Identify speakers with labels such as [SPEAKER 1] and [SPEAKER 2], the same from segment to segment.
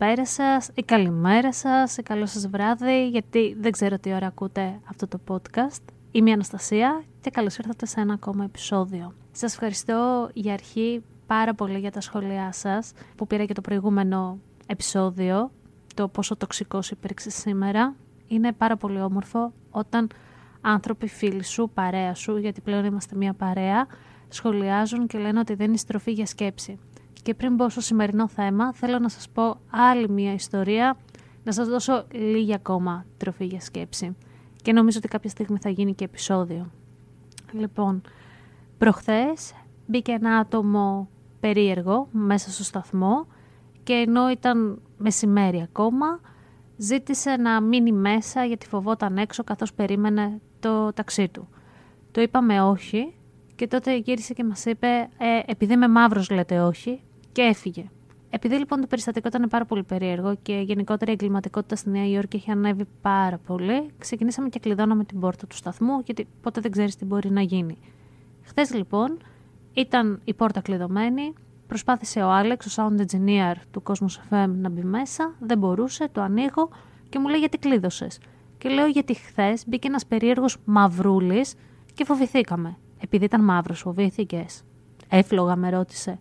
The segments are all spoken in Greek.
[SPEAKER 1] Καλησπέρα σας ή καλημέρα σας ή καλό σας βράδυ γιατί δεν ξέρω τι ώρα ακούτε αυτό το podcast. Είμαι η Αναστασία και καλώς ήρθατε σε ένα ακόμα επεισόδιο. Σας ευχαριστώ για αρχή πάρα πολύ για τα σχόλιά σας που πήρα και το προηγούμενο επεισόδιο, το πόσο τοξικός υπήρξες σήμερα. Είναι πάρα πολύ όμορφο όταν άνθρωποι φίλοι σου, παρέα σου, γιατί πλέον είμαστε μια παρέα, σχολιάζουν και λένε ότι δεν είναι στροφή για σκέψη. Και πριν μπω στο σημερινό θέμα, θέλω να σας πω άλλη μία ιστορία, να σας δώσω λίγη ακόμα τροφή για σκέψη. Και νομίζω ότι κάποια στιγμή θα γίνει και επεισόδιο. Λοιπόν, προχθές μπήκε ένα άτομο περίεργο μέσα στο σταθμό και ενώ ήταν μεσημέρι ακόμα, ζήτησε να μείνει μέσα γιατί φοβόταν έξω καθώς περίμενε το ταξί του. Το είπαμε όχι και τότε γύρισε και μας είπε ε, «επειδή είμαι μαύρος λέτε όχι, και έφυγε. Επειδή λοιπόν το περιστατικό ήταν πάρα πολύ περίεργο και γενικότερα η εγκληματικότητα στη Νέα Υόρκη έχει ανέβει πάρα πολύ, ξεκινήσαμε και κλειδώναμε την πόρτα του σταθμού, γιατί ποτέ δεν ξέρεις τι μπορεί να γίνει. Χθες λοιπόν ήταν η πόρτα κλειδωμένη, προσπάθησε ο Άλεξ, ο sound engineer του Cosmos FM, να μπει μέσα, δεν μπορούσε, το ανοίγω και μου λέει γιατί κλείδωσες; Και λέω γιατί χθες μπήκε ένας περίεργος μαυρούλης και φοβηθήκαμε. Επειδή ήταν μαύρος, φοβήθηκες. Έφλογα, με ρώτησε.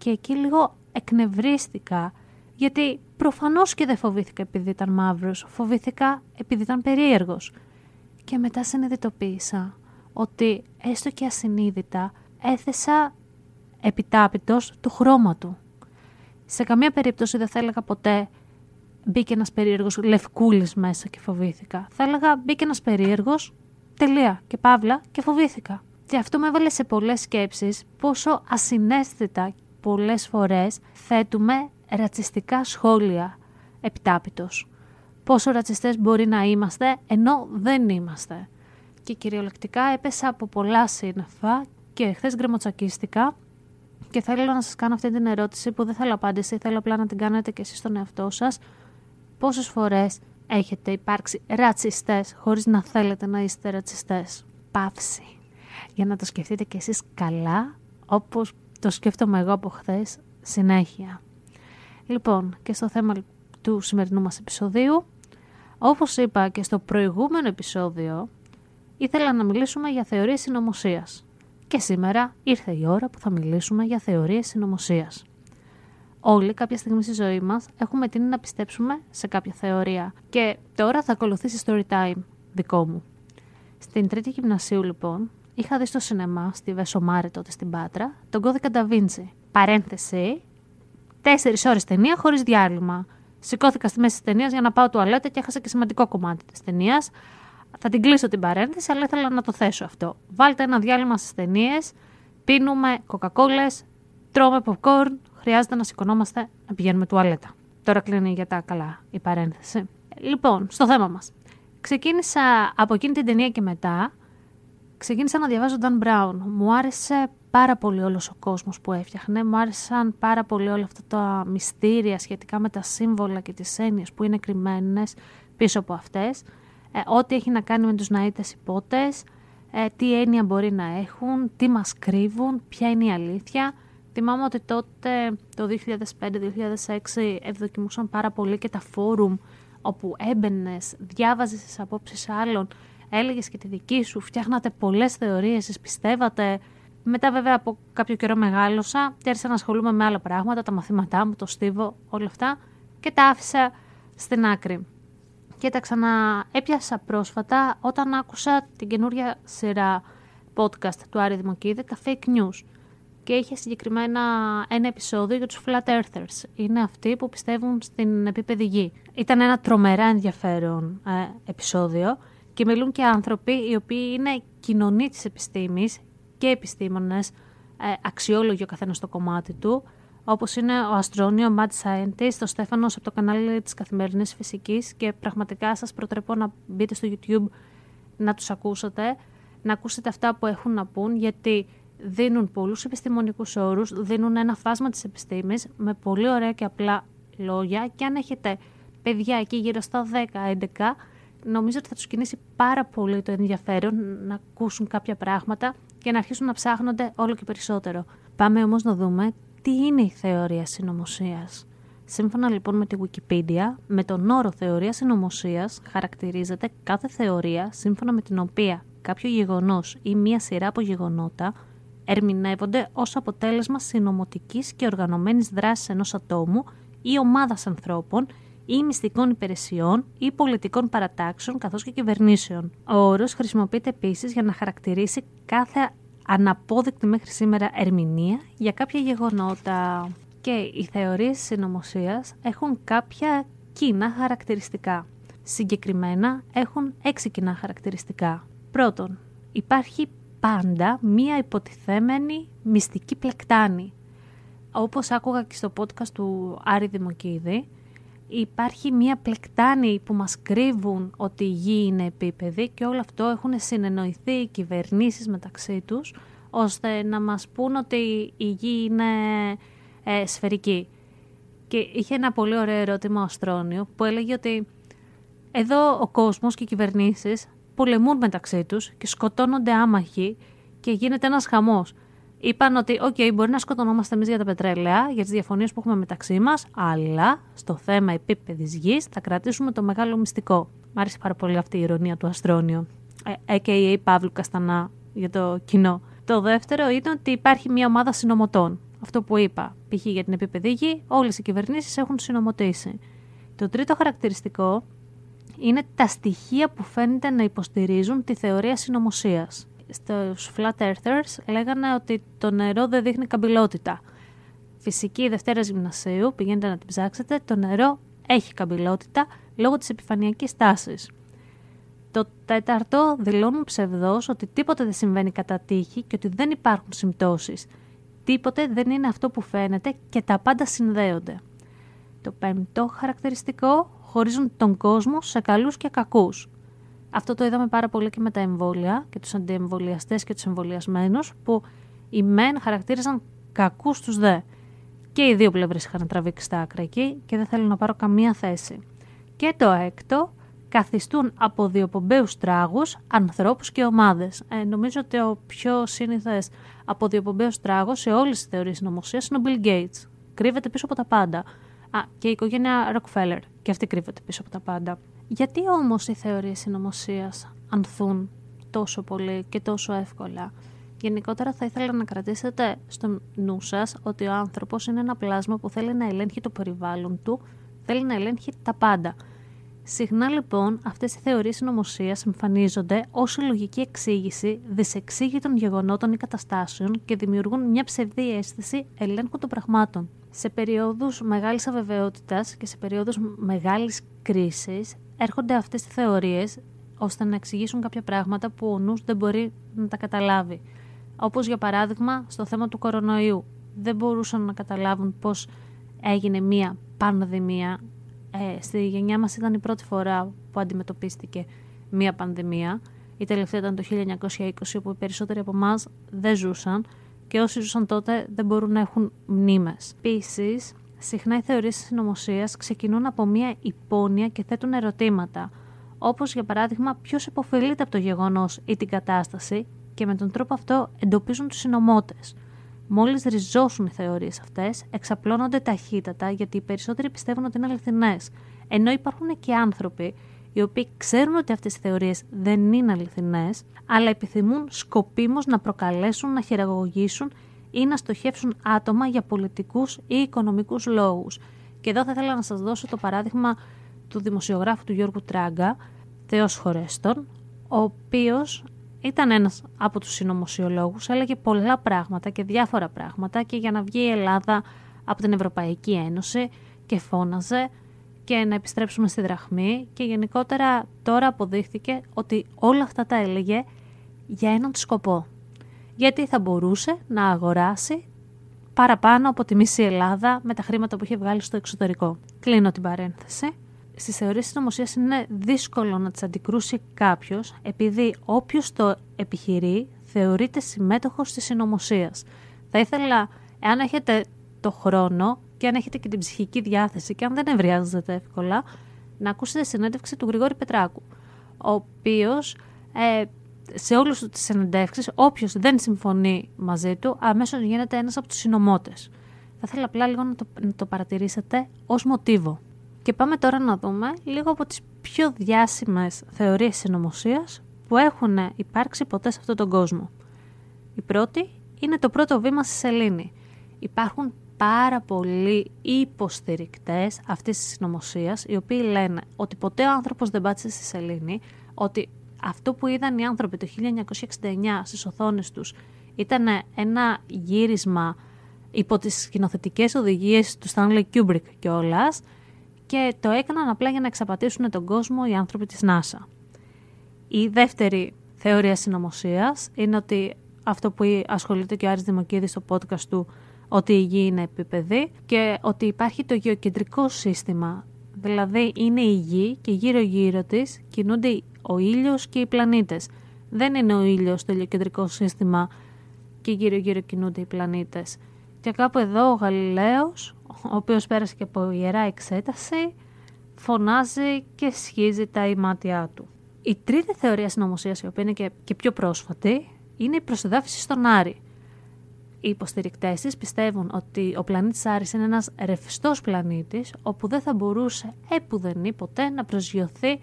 [SPEAKER 1] Και εκεί λίγο εκνευρίστηκα, γιατί προφανώς και δεν φοβήθηκα επειδή ήταν μαύρος, φοβήθηκα επειδή ήταν περίεργος. Και μετά συνειδητοποίησα ότι έστω και ασυνείδητα έθεσα επιτάπητος το χρώμα του. Σε καμία περίπτωση δεν θα έλεγα ποτέ μπήκε ένας περίεργος λευκούλης μέσα και φοβήθηκα. Θα έλεγα μπήκε ένας περίεργος, τελεία και παύλα και φοβήθηκα. Και αυτό με έβαλε σε πολλές σκέψεις πόσο ασυναίσθητα πολλές φορές θέτουμε ρατσιστικά σχόλια επιτάπητος. Πόσο ρατσιστές μπορεί να είμαστε ενώ δεν είμαστε. Και κυριολεκτικά έπεσα από πολλά σύννεφα και χθες γκρεμοτσακίστηκα και θέλω να σας κάνω αυτή την ερώτηση που δεν θέλω απάντηση, θέλω απλά να την κάνετε και εσείς στον εαυτό σας. Πόσες φορές έχετε υπάρξει ρατσιστές χωρίς να θέλετε να είστε ρατσιστές; Παύση. Για να το σκεφτείτε κι εσείς καλά όπως το σκέφτομαι εγώ από χθες συνέχεια. Λοιπόν, και στο θέμα του σημερινού μας επεισοδίου, όπως είπα και στο προηγούμενο επεισόδιο, ήθελα να μιλήσουμε για θεωρίες συνωμοσίας. Και σήμερα ήρθε η ώρα που θα μιλήσουμε για θεωρίες συνωμοσίας. Όλοι κάποια στιγμή στη ζωή μας έχουμε την να πιστέψουμε σε κάποια θεωρία. Και τώρα θα ακολουθήσει story time δικό μου. Στην τρίτη γυμνασίου λοιπόν, είχα δει στο σινεμά, στη Βεσομάρη τότε στην Πάτρα, τον κώδικα Νταβίντσι. Παρένθεση, τέσσερις ώρες ταινία χωρίς διάλειμμα. Σηκώθηκα στη μέση της ταινίας για να πάω τουαλέτα και έχασα και σημαντικό κομμάτι της ταινίας. Θα την κλείσω την παρένθεση, αλλά ήθελα να το θέσω αυτό. Βάλτε ένα διάλειμμα στις ταινίες, πίνουμε κοκακόλες, τρώμε popcorn, χρειάζεται να σηκωνόμαστε να πηγαίνουμε τουαλέτα. Τώρα κλείνει για τα καλά η παρένθεση. Λοιπόν, στο θέμα μας. Ξεκίνησα από εκείνη την ταινία και μετά ξεκίνησα να διαβάζω Dan Brown. Μου άρεσε πάρα πολύ όλος ο κόσμος που έφτιαχνε. Μου άρεσαν πάρα πολύ όλα αυτά τα μυστήρια σχετικά με τα σύμβολα και τις έννοιες που είναι κρυμμένες πίσω από αυτές. Ε, ό,τι έχει να κάνει με τους ναΐτες υπότες, ε, τι έννοια μπορεί να έχουν, τι μας κρύβουν, ποια είναι η αλήθεια. Θυμάμαι ότι τότε το 2005-2006 ευδοκιμούσαν πάρα πολύ και τα φόρουμ όπου έμπαινες, διάβαζες τις απόψεις άλλων έλεγες και τη δική σου, φτιάχνατε πολλές θεωρίες, πιστεύατε. Μετά, βέβαια, από κάποιο καιρό μεγάλωσα και άρχισα να ασχολούμαι με άλλα πράγματα, τα μαθήματά μου, το στίβο, όλα αυτά και τα άφησα στην άκρη. Και τα ξανά έπιασα πρόσφατα όταν άκουσα την καινούρια σειρά podcast του Άρη Δημοκίδη, τα fake news. Και είχε συγκεκριμένα ένα επεισόδιο για τους flat earthers. Είναι αυτοί που πιστεύουν στην επίπεδη γη. Ήταν ένα τρομερά ενδιαφέρον ε, επεισόδιο και μιλούν και άνθρωποι οι οποίοι είναι κοινωνοί της επιστήμης και επιστήμονες, ε, αξιόλογοι ο καθένας στο κομμάτι του, όπως είναι ο Αστρόνιο Mad Scientist, ο Στέφανος από το κανάλι της Καθημερινής Φυσικής. Και πραγματικά σας προτρέπω να μπείτε στο YouTube να τους ακούσετε, να ακούσετε αυτά που έχουν να πούν, γιατί δίνουν πολλούς επιστημονικούς όρους, δίνουν ένα φάσμα της επιστήμης με πολύ ωραία και απλά λόγια. Και αν έχετε παιδιά εκεί γύρω στα 10-11, νομίζω ότι θα τους κινήσει πάρα πολύ το ενδιαφέρον να ακούσουν κάποια πράγματα και να αρχίσουν να ψάχνονται όλο και περισσότερο. Πάμε όμως να δούμε τι είναι η θεωρία συνωμοσίας. Σύμφωνα λοιπόν με τη Wikipedia, με τον όρο θεωρία συνωμοσίας χαρακτηρίζεται κάθε θεωρία σύμφωνα με την οποία κάποιο γεγονός ή μία σειρά από γεγονότα ερμηνεύονται ως αποτέλεσμα συνωμοτικής και οργανωμένης δράσης ενός ατόμου ή ομάδας ανθρώπων ή μυστικών υπηρεσιών ή πολιτικών παρατάξεων καθώς και κυβερνήσεων. Ο όρος χρησιμοποιείται επίσης για να χαρακτηρίσει κάθε αναπόδεικτη μέχρι σήμερα ερμηνεία για κάποια γεγονότα. Και οι θεωρίες συνωμοσίας έχουν κάποια κοινά χαρακτηριστικά. Συγκεκριμένα έχουν έξι κοινά χαρακτηριστικά. Πρώτον, υπάρχει πάντα μία υποτιθέμενη μυστική πλεκτάνη. Όπως άκουγα και στο podcast του Άρη Δημοκίδη, υπάρχει μία πλεκτάνη που μας κρύβουν ότι η γη είναι επίπεδη και όλο αυτό έχουν συνεννοηθεί οι κυβερνήσεις μεταξύ τους ώστε να μας πούν ότι η γη είναι ε, σφαιρική. Και είχε ένα πολύ ωραίο ερώτημα ο Αστρόνιο που έλεγε ότι εδώ ο κόσμος και οι κυβερνήσεις πολεμούν μεταξύ τους και σκοτώνονται άμαχοι και γίνεται ένας χαμός. Είπαν ότι, OK, μπορεί να σκοτωνόμαστε εμείς για τα πετρέλαια, για τις διαφωνίες που έχουμε μεταξύ μας, αλλά στο θέμα επίπεδης γης θα κρατήσουμε το μεγάλο μυστικό. Μ' άρεσε πάρα πολύ αυτή η ηρωνία του Αστρόνιο. Ε, AKA Παύλου Καστανά για το κοινό. Το δεύτερο είναι ότι υπάρχει μια ομάδα συνομωτών. Αυτό που είπα, π.χ. για την επίπεδη γη, όλες οι κυβερνήσεις έχουν συνομωτήσει. Το τρίτο χαρακτηριστικό είναι τα στοιχεία που φαίνεται να υποστηρίζουν τη θεωρία συνωμοσίας. Στους Flat Earthers λέγανε ότι το νερό δεν δείχνει καμπυλότητα. Φυσική Δευτέρας Γυμνασίου, πηγαίνετε να την ψάξετε, το νερό έχει καμπυλότητα λόγω της επιφανειακής τάσης. Το τέταρτο δηλώνουν ψευδός ότι τίποτε δεν συμβαίνει κατά τύχη και ότι δεν υπάρχουν συμπτώσεις. Τίποτε δεν είναι αυτό που φαίνεται και τα πάντα συνδέονται. Το πέμπτο χαρακτηριστικό χωρίζουν τον κόσμο σε καλούς και κακούς. Αυτό το είδαμε πάρα πολύ και με τα εμβόλια και τους αντιεμβολιαστές και τους εμβολιασμένους που οι μεν χαρακτήριζαν κακούς τους δε. Και οι δύο πλευρές είχαν τραβήξει στα άκρα εκεί και δεν θέλουν να πάρω καμία θέση. Και το έκτο, καθιστούν από διοπομπαίους τράγους ανθρώπους και ομάδες. Ε, νομίζω ότι ο πιο σύνηθες από διοπομπαίους τράγους σε όλες τις θεωρίες νομοσίας είναι ο Bill Gates. Κρύβεται πίσω από τα πάντα. Α, και η οικογένεια Rockefeller. Και αυτή κρύβεται πίσω από τα πάντα. Γιατί όμως οι θεωρίες συνωμοσίας ανθούν τόσο πολύ και τόσο εύκολα; Γενικότερα θα ήθελα να κρατήσετε στο νου σας ότι ο άνθρωπος είναι ένα πλάσμα που θέλει να ελέγχει το περιβάλλον του, θέλει να ελέγχει τα πάντα. Συχνά λοιπόν αυτές οι θεωρίες συνωμοσίας εμφανίζονται ως λογική εξήγηση δυσεξήγητων γεγονότων ή καταστάσεων και δημιουργούν μια ψευδή αίσθηση ελέγχου των πραγμάτων. Σε περίοδους μεγάλης αβεβαιότητας και σε περίοδους μεγάλης κρίσης έρχονται αυτές τις θεωρίες ώστε να εξηγήσουν κάποια πράγματα που ο νους δεν μπορεί να τα καταλάβει. Όπως για παράδειγμα στο θέμα του κορονοϊού. Δεν μπορούσαν να καταλάβουν πώς έγινε μία πανδημία. Ε, στη γενιά μας ήταν η πρώτη φορά που αντιμετωπίστηκε μία πανδημία. Η τελευταία ήταν το 1920 όπου οι περισσότεροι από εμάς δεν ζούσαν και όσοι ζούσαν τότε δεν μπορούν να έχουν μνήμες. Επίσης, συχνά οι θεωρίες της συνωμοσίας ξεκινούν από μια υπόνοια και θέτουν ερωτήματα, όπως για παράδειγμα ποιος υποφελείται από το γεγονός ή την κατάσταση και με τον τρόπο αυτό εντοπίζουν τους συνωμότες. Μόλις ριζώσουν οι θεωρίες αυτές, εξαπλώνονται ταχύτατα γιατί οι περισσότεροι πιστεύουν ότι είναι αληθινές, ενώ υπάρχουν και άνθρωποι οι οποίοι ξέρουν ότι αυτές οι θεωρίες δεν είναι αληθινές, αλλά επιθυμούν σκοπίμως να προκαλέσουν, να χειραγωγήσουν ή να στοχεύσουν άτομα για πολιτικούς ή οικονομικούς λόγους. Και εδώ θα ήθελα να σας δώσω το παράδειγμα του δημοσιογράφου του Γιώργου Τράγκα, Θεός Χωρέστον, ο οποίος ήταν ένας από τους συνωμοσιολόγους, έλεγε πολλά πράγματα και διάφορα πράγματα και για να βγει η Ελλάδα από την Ευρωπαϊκή Ένωση και φώναζε και να επιστρέψουμε στη δραχμή και γενικότερα τώρα αποδείχθηκε ότι όλα αυτά τα έλεγε για έναν σκοπό. Γιατί θα μπορούσε να αγοράσει παραπάνω από τη μισή Ελλάδα με τα χρήματα που είχε βγάλει στο εξωτερικό. Κλείνω την παρένθεση. Στις θεωρίες συνωμοσία είναι δύσκολο να τις αντικρούσει κάποιος, επειδή όποιος το επιχειρεί θεωρείται συμμέτοχος της συνωμοσίας. Θα ήθελα, εάν έχετε το χρόνο και αν έχετε και την ψυχική διάθεση και αν δεν ευριάζετε εύκολα, να ακούσετε συνέντευξη του Γρηγόρη Πετράκου, ο οποίος ε, σε όλε τις συνεντεύξεις, όποιος δεν συμφωνεί μαζί του, αμέσως γίνεται ένας από τους συνωμότες. Θα ήθελα απλά λίγο να το, να το παρατηρήσετε ως μοτίβο. Και πάμε τώρα να δούμε λίγο από τις πιο διάσημες θεωρίες συνωμοσίας που έχουν υπάρξει ποτέ σε αυτόν τον κόσμο. Η πρώτη είναι το πρώτο βήμα στη σελήνη. Υπάρχουν πάρα πολλοί υποστηρικτές αυτής της συνωμοσίας, οι οποίοι λένε ότι ποτέ ο άνθρωπος δεν πάτησε στη σελήνη, ότι αυτό που είδαν οι άνθρωποι το 1969 στις οθόνες τους ήταν ένα γύρισμα υπό τις σκηνοθετικές οδηγίες του Stanley Kubrick κιόλας και το έκαναν απλά για να εξαπατήσουν τον κόσμο οι άνθρωποι της NASA. Η δεύτερη θεωρία συνωμοσίας είναι ότι αυτό που ασχολείται και ο Άρης Δημοκίδης στο podcast του ότι η γη είναι επίπεδη και ότι υπάρχει το γεωκεντρικό σύστημα. Δηλαδή είναι η γη και γύρω γύρω της κινούνται ο ήλιος και οι πλανήτες. Δεν είναι ο ήλιος το γεωκεντρικό σύστημα και γύρω γύρω κινούνται οι πλανήτες. Και κάπου εδώ ο Γαλιλαίος, ο οποίος πέρασε και από ιερά εξέταση, φωνάζει και σχίζει τα ημάτια του. Η τρίτη θεωρία συνωμοσίας, η οποία είναι και, και πιο πρόσφατη, είναι η προσεδάφιση στον Άρη. Οι υποστηρικτές της πιστεύουν ότι ο πλανήτης Άρης είναι ένας ρευστός πλανήτης, όπου δεν θα μπορούσε επουδενή ποτέ να προσγειωθεί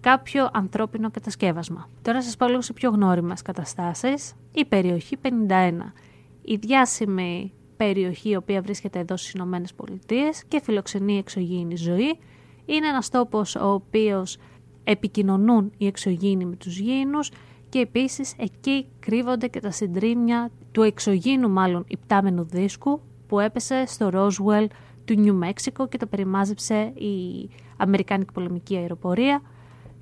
[SPEAKER 1] κάποιο ανθρώπινο κατασκεύασμα. Τώρα σας πάω λίγο σε πιο γνώριμε καταστάσεις. Η περιοχή 51. Η διάσημη περιοχή η οποία βρίσκεται εδώ στις Ηνωμένες Πολιτείες και φιλοξενεί εξωγήινη ζωή. Είναι ένας τόπος ο οποίος επικοινωνούν οι εξωγήινοι με τους γήινους και επίσης εκεί κρύβονται και τα συντρίμια του εξωγήινου μάλλον υπτάμενου δίσκου που έπεσε στο Roswell του Νιου Μέξικο και το περιμάζεψε η Αμερικάνικη πολεμική αεροπορία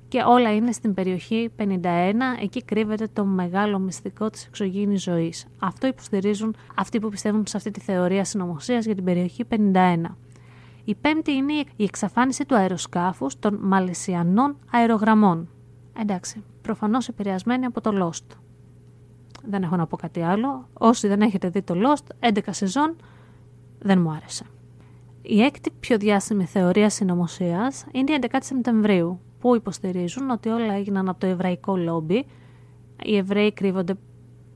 [SPEAKER 1] και όλα είναι στην περιοχή 51, εκεί κρύβεται το μεγάλο μυστικό της εξωγήινης ζωής. Αυτό υποστηρίζουν αυτοί που πιστεύουν σε αυτή τη θεωρία συνωμοσίας για την περιοχή 51. Η πέμπτη είναι η εξαφάνιση του αεροσκάφους των Μαλαισιανών αερογραμμών. Εντάξει, προφανώς επηρεασμένη από το Lost. Δεν έχω να πω κάτι άλλο. Όσοι δεν έχετε δει το Lost, 11 σεζόν, δεν μου άρεσε. Η έκτη πιο διάσημη θεωρία συνωμοσίας είναι η 11η Σεπτεμβρίου, που υποστηρίζουν ότι όλα έγιναν από το εβραϊκό λόμπι. Οι Εβραίοι κρύβονται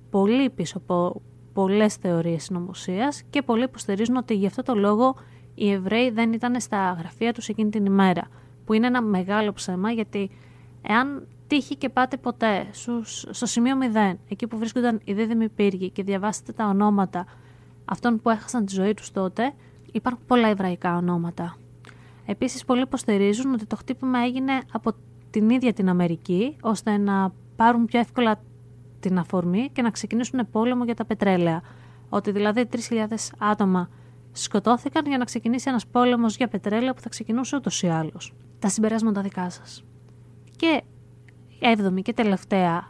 [SPEAKER 1] πολύ πίσω από πολλές θεωρίες συνωμοσίας και πολλοί υποστηρίζουν ότι γι' αυτό το λόγο οι Εβραίοι δεν ήταν στα γραφεία τους εκείνη την ημέρα. Που είναι ένα μεγάλο ψέμα γιατί εάν τύχει και πάτε ποτέ στο σημείο 0, εκεί που βρίσκονταν οι δίδυμοι πύργοι και διαβάσετε τα ονόματα αυτών που έχασαν τη ζωή τους τότε, υπάρχουν πολλά εβραϊκά ονόματα. Επίσης, πολλοί υποστηρίζουν ότι το χτύπημα έγινε από την ίδια την Αμερική, ώστε να πάρουν πιο εύκολα την αφορμή και να ξεκινήσουν πόλεμο για τα πετρέλαια. Ότι δηλαδή 3.000 άτομα σκοτώθηκαν για να ξεκινήσει ένας πόλεμος για πετρέλαιο που θα ξεκινούσε ούτως ή άλλως. Τα συμπεράσματα δικά σας. Και έβδομη και τελευταία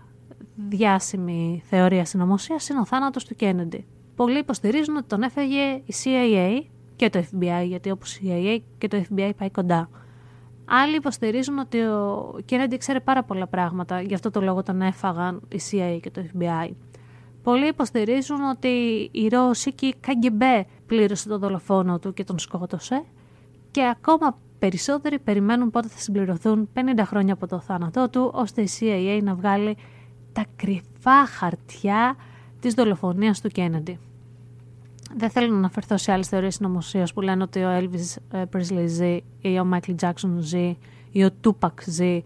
[SPEAKER 1] διάσημη θεωρία συνωμοσίας είναι ο θάνατος του Κέννεντι. Πολλοί υποστηρίζουν ότι τον έφεγε η CIA και το FBI, γιατί όπως η CIA και το FBI πάει κοντά. Άλλοι υποστηρίζουν ότι ο Κέννεντι ξέρει πάρα πολλά πράγματα, γι' αυτό το λόγο τον έφαγαν η CIA και το FBI. Πολλοί υποστηρίζουν ότι η Ρώσικη KGB πλήρωσε το δολοφόνο του και τον σκότωσε και ακόμα περισσότεροι περιμένουν πότε θα συμπληρωθούν 50 χρόνια από το θάνατό του ώστε η CIA να βγάλει τα κρυφά χαρτιά της δολοφονίας του Κέννεντι. Δεν θέλω να αναφερθώ σε άλλες θεωρίες συνωμοσίας που λένε ότι ο Elvis ε, Presley ζει ή ο Michael Jackson ζει ή ο Tupac ζει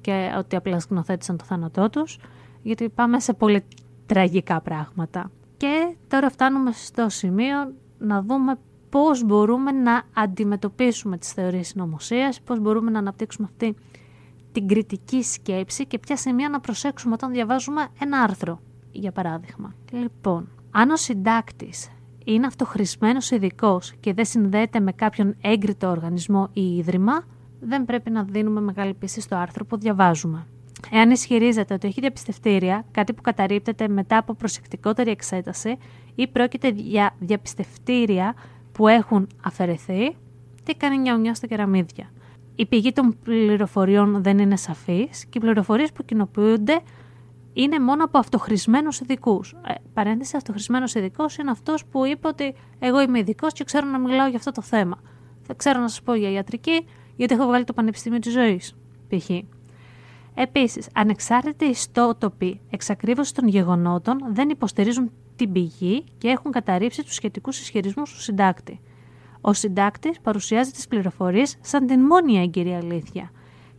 [SPEAKER 1] και ότι απλά σκηνοθέτησαν το θάνατό τους γιατί πάμε σε πολύ τραγικά πράγματα. Και τώρα φτάνουμε στο σημείο να δούμε πώς μπορούμε να αντιμετωπίσουμε τις θεωρίες συνωμοσίας, πώς μπορούμε να αναπτύξουμε αυτή την κριτική σκέψη και ποια σημεία να προσέξουμε όταν διαβάζουμε ένα άρθρο, για παράδειγμα. Λοιπόν, αν ο συντάκτης είναι αυτοχρησμένος ειδικός και δεν συνδέεται με κάποιον έγκριτο οργανισμό ή ίδρυμα, δεν πρέπει να δίνουμε μεγάλη πίστη στο άρθρο που διαβάζουμε. Εάν ισχυρίζεται ότι έχει διαπιστευτήρια, κάτι που καταρρύπτεται μετά από προσεκτικότερη εξέταση, ή πρόκειται για διαπιστευτήρια που έχουν αφαιρεθεί, τι κάνει νιαουνιά στα κεραμίδια. Η πηγή των πληροφοριών δεν είναι σαφής και οι πληροφορίες που κοινοποιούνται είναι μόνο από αυτοχρησμένους ειδικούς. Ε, παρένθεση, αυτοχρησμένος ειδικός είναι αυτός που είπε ότι εγώ είμαι ειδικός και ξέρω να μιλάω για αυτό το θέμα. Θα ξέρω να σας πω για ιατρική, γιατί έχω βγάλει το Πανεπιστήμιο της Ζωής, π.χ. Επίσης, ανεξάρτητοι ιστότοποι εξακρίβωσης των γεγονότων δεν υποστηρίζουν την πηγή και έχουν καταρρύψει τους σχετικούς ισχυρισμούς του συντάκτη. Ο συντάκτης παρουσιάζει τις πληροφορίες σαν την μόνη έγκυρη αλήθεια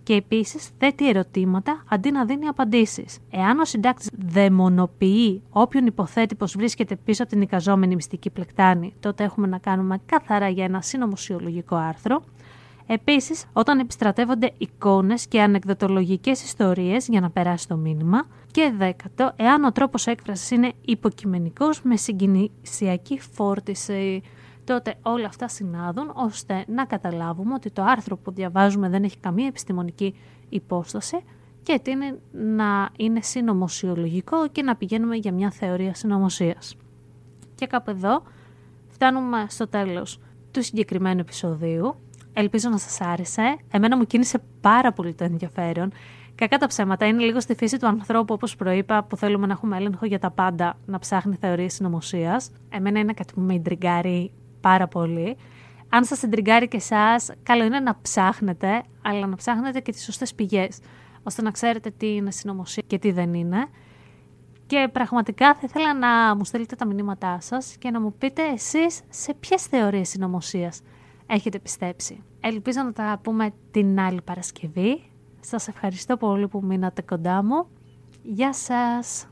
[SPEAKER 1] και επίσης θέτει ερωτήματα αντί να δίνει απαντήσεις. Εάν ο συντάκτης δαιμονοποιεί όποιον υποθέτει πως βρίσκεται πίσω από την εικαζόμενη μυστική πλεκτάνη, τότε έχουμε να κάνουμε καθαρά για ένα συνωμοσιολογικό άρθρο. Επίσης, όταν επιστρατεύονται εικόνες και ανεκδοτολογικές ιστορίες για να περάσει το μήνυμα. Και δέκατο, εάν ο τρόπος έκφρασης είναι υποκειμενικός με συγκινησιακή φόρτιση τότε όλα αυτά συνάδουν ώστε να καταλάβουμε ότι το άρθρο που διαβάζουμε δεν έχει καμία επιστημονική υπόσταση και ότι είναι να είναι συνωμοσιολογικό και να πηγαίνουμε για μια θεωρία συνωμοσίας. Και κάπου εδώ φτάνουμε στο τέλος του συγκεκριμένου επεισοδίου. Ελπίζω να σας άρεσε. Εμένα μου κίνησε πάρα πολύ το ενδιαφέρον. Κακά τα ψέματα είναι λίγο στη φύση του ανθρώπου, όπως προείπα, που θέλουμε να έχουμε έλεγχο για τα πάντα, να ψάχνει θεωρίες συνωμοσίας. Εμένα είναι κάτι που με ιντριγκάρει πάρα πολύ. Αν σας εντριγκάρει και εσάς, καλό είναι να ψάχνετε, αλλά να ψάχνετε και τις σωστές πηγές, ώστε να ξέρετε τι είναι συνωμοσία και τι δεν είναι. Και πραγματικά θα ήθελα να μου στείλετε τα μηνύματά σας και να μου πείτε εσείς σε ποιες θεωρίες συνωμοσίας έχετε πιστέψει. Ελπίζω να τα πούμε την άλλη Παρασκευή. Σας ευχαριστώ πολύ που μείνατε κοντά μου. Γεια σας!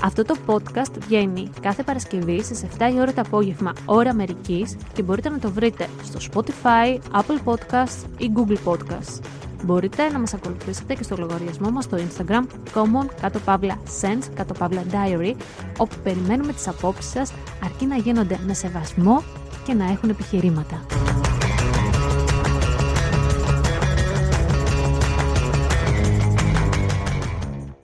[SPEAKER 1] Αυτό το podcast βγαίνει κάθε Παρασκευή στις 7 η ώρα το απόγευμα, ώρα Αμερικής και μπορείτε να το βρείτε στο Spotify, Apple Podcasts ή Google Podcasts. Μπορείτε να μας ακολουθήσετε και στο λογαριασμό μας στο Instagram common κάτω παύλα sense κάτω παύλα diary όπου περιμένουμε τις απόψεις σας αρκεί να γίνονται με σεβασμό και να έχουν επιχειρήματα.